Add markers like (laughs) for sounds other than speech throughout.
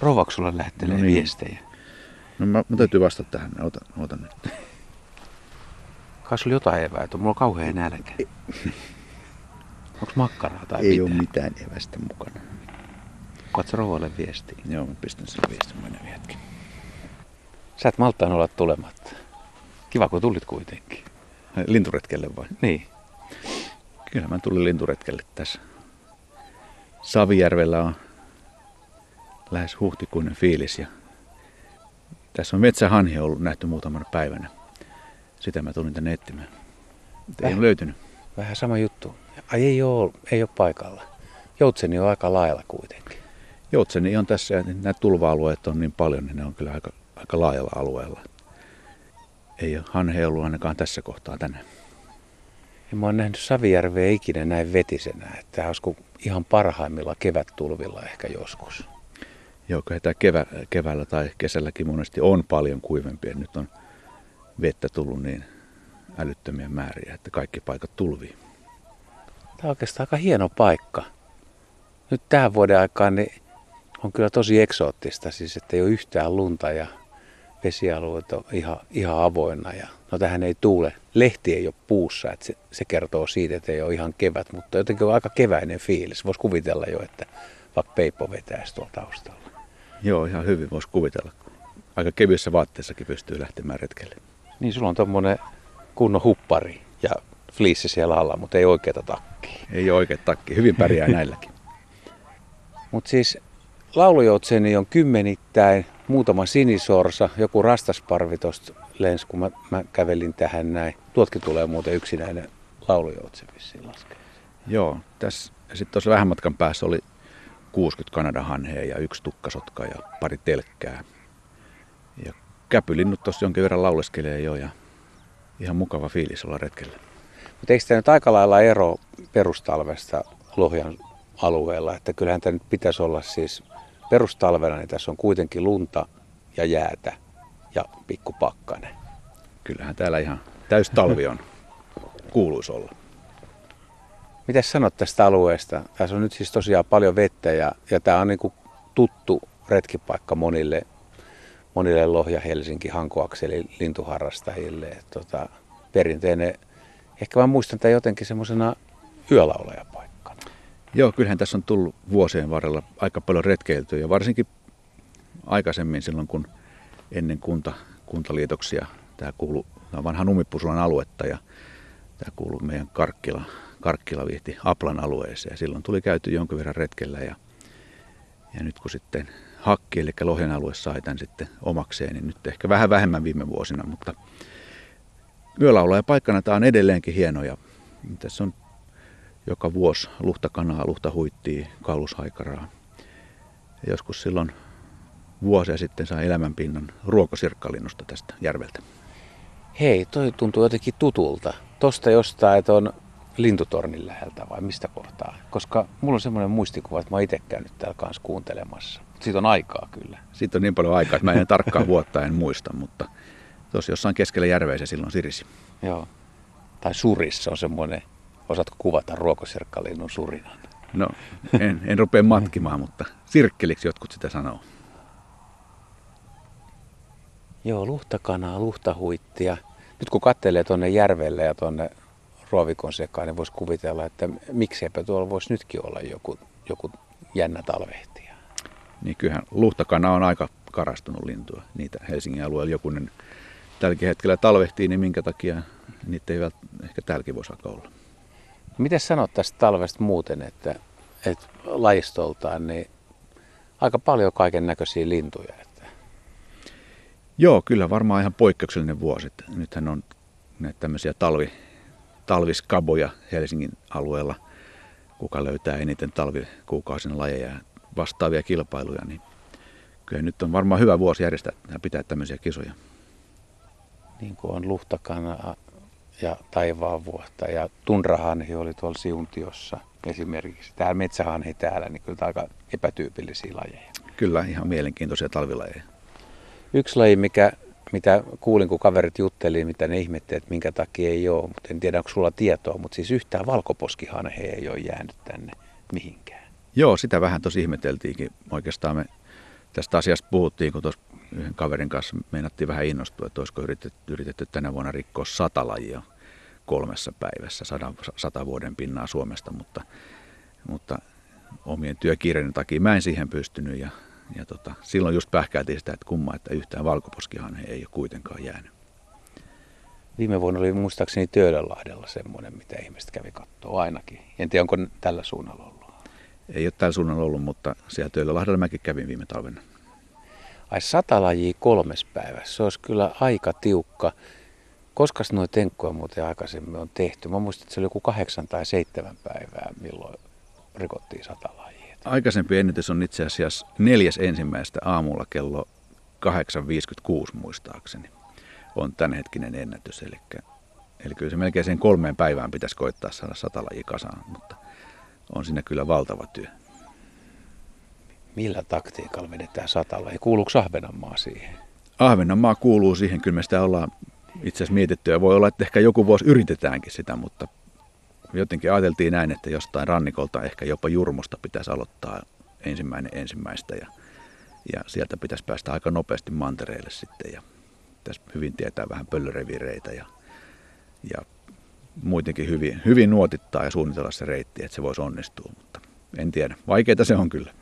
Rouvaksi sulla lähettelee No niin. viestejä? No mä, mä täytyy vastata tähän. Ota, ota nyt. Kai sulla jotain eväitä, mulla on kauhean nälkä. Onko makkaraa tai Ei mitä? ole mitään evästä mukana. Katso rouvalle viestiä. Joo, mä pistän sen viestin menevä hetki. Sä et maltaan olla tulematta. Kiva kun tulit kuitenkin. Linturetkelle vai? Niin. Kyllä mä tulin linturetkelle tässä. Savijärvellä on lähes huhtikuinen fiilis ja tässä on metsähanhi ollut nähty muutamana päivänä. Sitä mä tulin tänne etsimään. Ei ole löytynyt. Vähän sama juttu. Ai ei oo, ei ole paikalla. Joutseni on aika lailla kuitenkin. Joutseni on tässä ja nämä tulva-alueet on niin paljon, niin ne on kyllä aika, aika laajalla alueella. Ei ole hanhe ollut ainakaan tässä kohtaa tänään. Ja mä oon nähnyt Savijärveä ikinä näin vetisenä, että tämä olisi ihan parhaimmilla kevättulvilla ehkä joskus. Joo, kyllä tämä kevä, keväällä tai kesälläkin monesti on paljon kuivempia. Nyt on vettä tullut niin älyttömiä määriä, että kaikki paikat tulvii. Tämä on oikeastaan aika hieno paikka. Nyt tähän vuoden aikaan niin on kyllä tosi eksoottista, siis että ei ole yhtään lunta ja vesialueet on ihan, ihan avoinna. Ja, no tähän ei tuule, lehti ei ole puussa, että se, se kertoo siitä, että ei ole ihan kevät, mutta jotenkin on aika keväinen fiilis. Voisi kuvitella jo, että vaikka peippo vetäisi tuolla taustalla. Joo, ihan hyvin voisi kuvitella. Aika kevyessä vaatteessakin pystyy lähtemään retkelle. Niin sulla on tuommoinen kunnon huppari ja fliissi siellä alla, mutta ei oikeata takkia. Ei ole oikein takki. Hyvin pärjää (laughs) näilläkin. Mutta siis laulujoutseni on kymmenittäin, muutama sinisorsa, joku rastasparvi tuosta lens, kun mä, mä, kävelin tähän näin. Tuotkin tulee muuten yksinäinen laulujoutsen vissiin laskee. Joo, tässä sitten tuossa vähän matkan päässä oli 60 Kanadan hanhea ja yksi tukkasotka ja pari telkkää. Ja käpylinnut tuossa jonkin verran lauleskelee jo ja ihan mukava fiilis olla retkellä. Mutta eikö tämä nyt aika lailla ero perustalvesta Lohjan alueella, että kyllähän tämä nyt pitäisi olla siis perustalvena, niin tässä on kuitenkin lunta ja jäätä ja pikkupakkanen. Kyllähän täällä ihan täys talvi on. (laughs) Kuuluisi olla. Mitä sanot tästä alueesta? Tässä on nyt siis tosiaan paljon vettä ja, ja tämä on niin kuin tuttu retkipaikka monille, monille Lohja, Helsinki, Hankoakselin lintuharrastajille. Tota, perinteinen, ehkä mä muistan tämän jotenkin semmoisena yölaulajapaikkana. Joo, kyllähän tässä on tullut vuosien varrella aika paljon retkeiltyä ja varsinkin aikaisemmin silloin, kun ennen kunta, kuntaliitoksia tämä kuuluu, tämä on vanha Numipusulan aluetta ja tämä kuuluu meidän Karkkila, Karkkila viihti Aplan alueeseen. Silloin tuli käyty jonkin verran retkellä ja, ja nyt kun sitten Hakki, eli Lohjan alue sai tämän sitten omakseen, niin nyt ehkä vähän vähemmän viime vuosina, mutta yölaulaja paikkana tämä on edelleenkin hieno ja tässä on joka vuosi luhtakanaa, luhtahuittia, kaulushaikaraa. Ja joskus silloin vuosia sitten sai elämänpinnan ruokosirkkalinnusta tästä järveltä. Hei, toi tuntuu jotenkin tutulta. Tosta jostain, että on lintutornin läheltä vai mistä kohtaa? Koska mulla on semmoinen muistikuva, että mä oon itse käynyt täällä kanssa kuuntelemassa. Siitä on aikaa kyllä. Siitä on niin paljon aikaa, että mä en tarkkaa vuotta en muista, mutta tuossa jossain keskellä järveä se silloin sirisi. Joo. Tai surissa on semmoinen, osaatko kuvata ruokosirkkalinnun surinan? No, en, en rupea matkimaan, mutta sirkkeliksi jotkut sitä sanoo. Joo, luhtakanaa, luhtahuittia. Nyt kun katselee tuonne järvelle ja tuonne ruovikon sekaan, niin voisi kuvitella, että mikseipä tuolla voisi nytkin olla joku, joku jännä talvehtija. Niin kyllähän luhtakana on aika karastunut lintua. Niitä Helsingin alueella jokunen tälläkin hetkellä talvehtii, niin minkä takia niitä ei ehkä täälläkin voisi olla. Miten sanot tästä talvesta muuten, että, että lajistoltaan niin aika paljon kaiken näköisiä lintuja. Että Joo, kyllä varmaan ihan poikkeuksellinen vuosi. Nythän on näitä tämmöisiä talvi, talviskaboja Helsingin alueella. Kuka löytää eniten talvikuukausina lajeja ja vastaavia kilpailuja, niin kyllä nyt on varmaan hyvä vuosi järjestää ja pitää tämmöisiä kisoja. niin kuin on luhtakana ja taivaanvuotta ja tunrahanhi oli tuolla Siuntiossa esimerkiksi. Täällä metsähanhi täällä, niin kyllä aika epätyypillisiä lajeja. Kyllä ihan mielenkiintoisia talvilajeja. Yksi laji, mikä, mitä kuulin, kun kaverit jutteli, mitä ne ihmetti, että minkä takia ei ole, mutta en tiedä, onko sulla tietoa, mutta siis yhtään valkoposkihanhe ei ole jäänyt tänne mihinkään. Joo, sitä vähän tosi ihmeteltiinkin. Oikeastaan me Tästä asiasta puhuttiin, kun tuossa yhden kaverin kanssa meinattiin vähän innostua, että olisiko yritetty, yritetty tänä vuonna rikkoa sata lajia kolmessa päivässä, sata, sata vuoden pinnaa Suomesta, mutta, mutta omien työkiireiden takia mä en siihen pystynyt ja, ja tota, silloin just pähkäiltiin sitä, että kumma, että yhtään valkoposkihan ei ole kuitenkaan jäänyt. Viime vuonna oli muistaakseni Töölönlahdella semmoinen, mitä ihmiset kävi katsoa ainakin. En tiedä, onko tällä suunnalla ollut. Ei ole tällä suunnalla ollut, mutta siellä Töölönlahdella mäkin kävin viime talvena. Ai sata lajia kolmes päivässä, se olisi kyllä aika tiukka. Koska noita tenkkuja muuten aikaisemmin on tehty? Mä muistan, että se oli joku kahdeksan tai seitsemän päivää, milloin rikottiin sata lajia. Aikaisempi ennätys on itse asiassa neljäs ensimmäistä aamulla kello 8.56 muistaakseni on tämänhetkinen ennätys. Eli, eli kyllä se melkein sen kolmeen päivään pitäisi koittaa saada sata lajia kasaan, mutta on siinä kyllä valtava työ. Millä taktiikalla vedetään satalla? Ja kuuluuko Ahvenanmaa siihen? Ahvenanmaa kuuluu siihen, kyllä me sitä ollaan itse asiassa mietitty ja voi olla, että ehkä joku vuosi yritetäänkin sitä, mutta jotenkin ajateltiin näin, että jostain rannikolta ehkä jopa Jurmosta pitäisi aloittaa ensimmäinen ensimmäistä ja, ja sieltä pitäisi päästä aika nopeasti mantereille sitten ja tässä hyvin tietää vähän pöllörevireitä ja, ja muutenkin hyvin, hyvin nuotittaa ja suunnitella se reitti, että se voisi onnistua, mutta en tiedä. Vaikeita se on kyllä.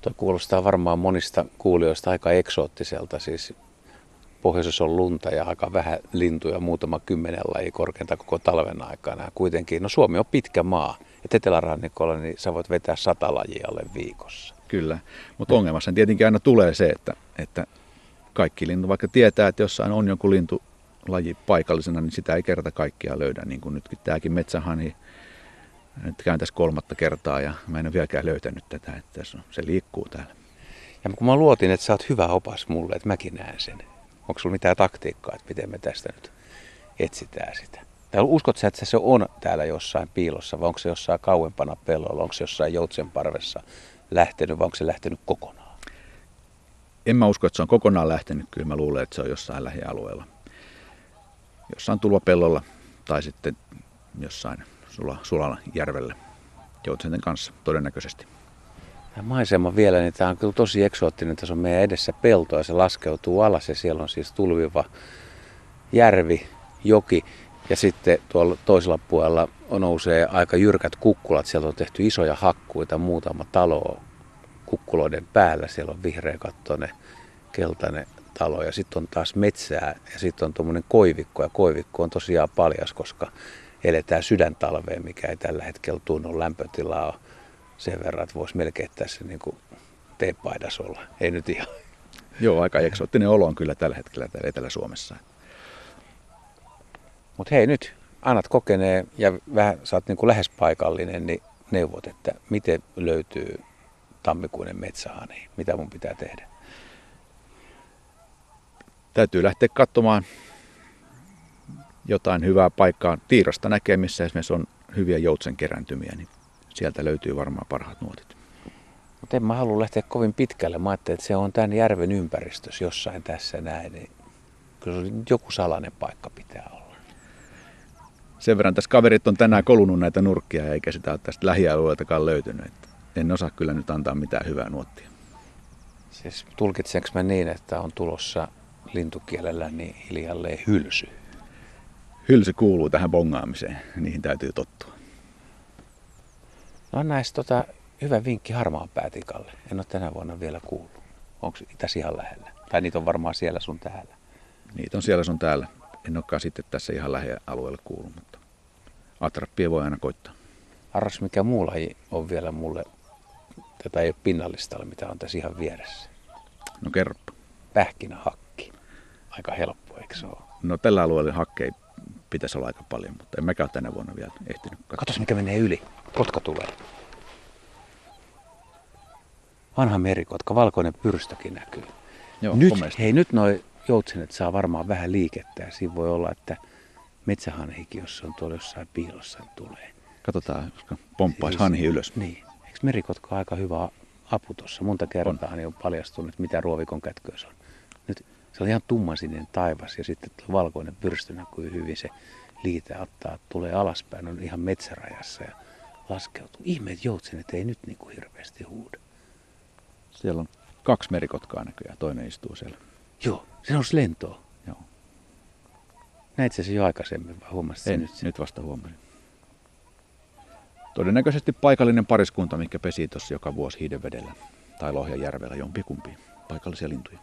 Tuo kuulostaa varmaan monista kuulijoista aika eksoottiselta, siis pohjoisessa on lunta ja aika vähän lintuja, muutama kymmenen laji korkeinta koko talven aikana. Kuitenkin, no Suomi on pitkä maa, että etelärannikolla niin sä voit vetää sata lajia alle viikossa. Kyllä, mutta ongelmassa tietenkin aina tulee se, että, että kaikki lintu, vaikka tietää, että jossain on jonkun lintu laji paikallisena, niin sitä ei kerta kaikkiaan löydä, niin kuin nytkin tämäkin metsähani. Nyt käyn tässä kolmatta kertaa ja mä en ole vieläkään löytänyt tätä, että se liikkuu täällä. Ja kun mä luotin, että sä oot hyvä opas mulle, että mäkin näen sen. Onko sulla mitään taktiikkaa, että miten me tästä nyt etsitään sitä? Tai uskot sä, että se on täällä jossain piilossa, vai onko se jossain kauempana pellolla, onko se jossain joutsen parvessa lähtenyt, vai onko se lähtenyt kokonaan? En mä usko, että se on kokonaan lähtenyt, kyllä mä luulen, että se on jossain lähialueella jossain tulvapellolla tai sitten jossain sula, sulalla järvellä joutsenten kanssa todennäköisesti. Ja maisema vielä, niin tämä on kyllä tosi eksoottinen. Tässä on meidän edessä pelto ja se laskeutuu alas ja siellä on siis tulviva järvi, joki. Ja sitten tuolla toisella puolella nousee aika jyrkät kukkulat. Siellä on tehty isoja hakkuita, muutama talo kukkuloiden päällä. Siellä on vihreä kattoinen, keltainen talo ja sitten on taas metsää ja sitten on tuommoinen koivikko ja koivikko on tosiaan paljas, koska eletään sydäntalveen, mikä ei tällä hetkellä tunnu lämpötilaa sen verran, että voisi melkein tässä niin kuin teepaidas olla. Ei nyt ihan. Joo, aika eksoottinen olo on kyllä tällä hetkellä täällä Etelä-Suomessa. Mutta hei nyt, annat kokeneen ja vähän sä oot niin kuin lähes paikallinen, niin neuvot, että miten löytyy tammikuinen metsähani, mitä mun pitää tehdä? täytyy lähteä katsomaan jotain hyvää paikkaa. Tiirasta näkee, missä esimerkiksi on hyviä joutsen kerääntymiä, niin sieltä löytyy varmaan parhaat nuotit. Mutta en mä halua lähteä kovin pitkälle. Mä ajattelin, että se on tämän järven ympäristössä jossain tässä näin. Niin kyllä joku salainen paikka pitää olla. Sen verran tässä kaverit on tänään kolunut näitä nurkkia eikä sitä ole tästä lähialueeltakaan löytynyt. En osaa kyllä nyt antaa mitään hyvää nuottia. Siis tulkitsenko mä niin, että on tulossa lintukielellä niin hiljalleen hylsy. Hylsy kuuluu tähän bongaamiseen, niihin täytyy tottua. No näistä tota, hyvä vinkki harmaan päätikalle. En ole tänä vuonna vielä kuullut. Onko itäsi ihan lähellä? Tai niitä on varmaan siellä sun täällä? Niitä on siellä sun täällä. En olekaan sitten tässä ihan lähialueella kuullut, mutta atrappia voi aina koittaa. Arras, mikä muu laji on vielä mulle, tätä ei ole pinnallistalla, mitä on tässä ihan vieressä? No kerro. Pähkinähakka aika helppo, eikö se ole? No tällä alueella hakkei pitäisi olla aika paljon, mutta en mäkään tänä vuonna vielä ehtinyt katsoa. Katos mikä menee yli. Kotka tulee. Vanha merikotka, valkoinen pyrstökin näkyy. Joo, nyt, hei, nyt noi joutsenet saa varmaan vähän liikettä ja siinä voi olla, että metsähanhikin, jos se on tuolla jossain piilossa, niin tulee. Katsotaan, koska pomppaisi siis, hanhi ylös. Niin. Eikö merikotka aika hyvä apu tuossa? Monta kertaa on. niin on paljastunut, että mitä ruovikon kätköys on. Nyt se on ihan tummansininen taivas ja sitten tuo valkoinen pyrstö näkyy hyvin. Se liite ottaa, tulee alaspäin, on ihan metsärajassa ja laskeutuu. Ihmeet joutsenet ei nyt niin kuin hirveästi huuda. Siellä on Kaksi merikotkaa näköjään, toinen istuu siellä. Joo, se on lentoa. Joo. Näit se jo aikaisemmin, vai huomasit En, nyt? nyt vasta huomasin. Todennäköisesti paikallinen pariskunta, mikä pesi tuossa joka vuosi Hiidenvedellä tai Lohjanjärvellä jompikumpi paikallisia lintuja.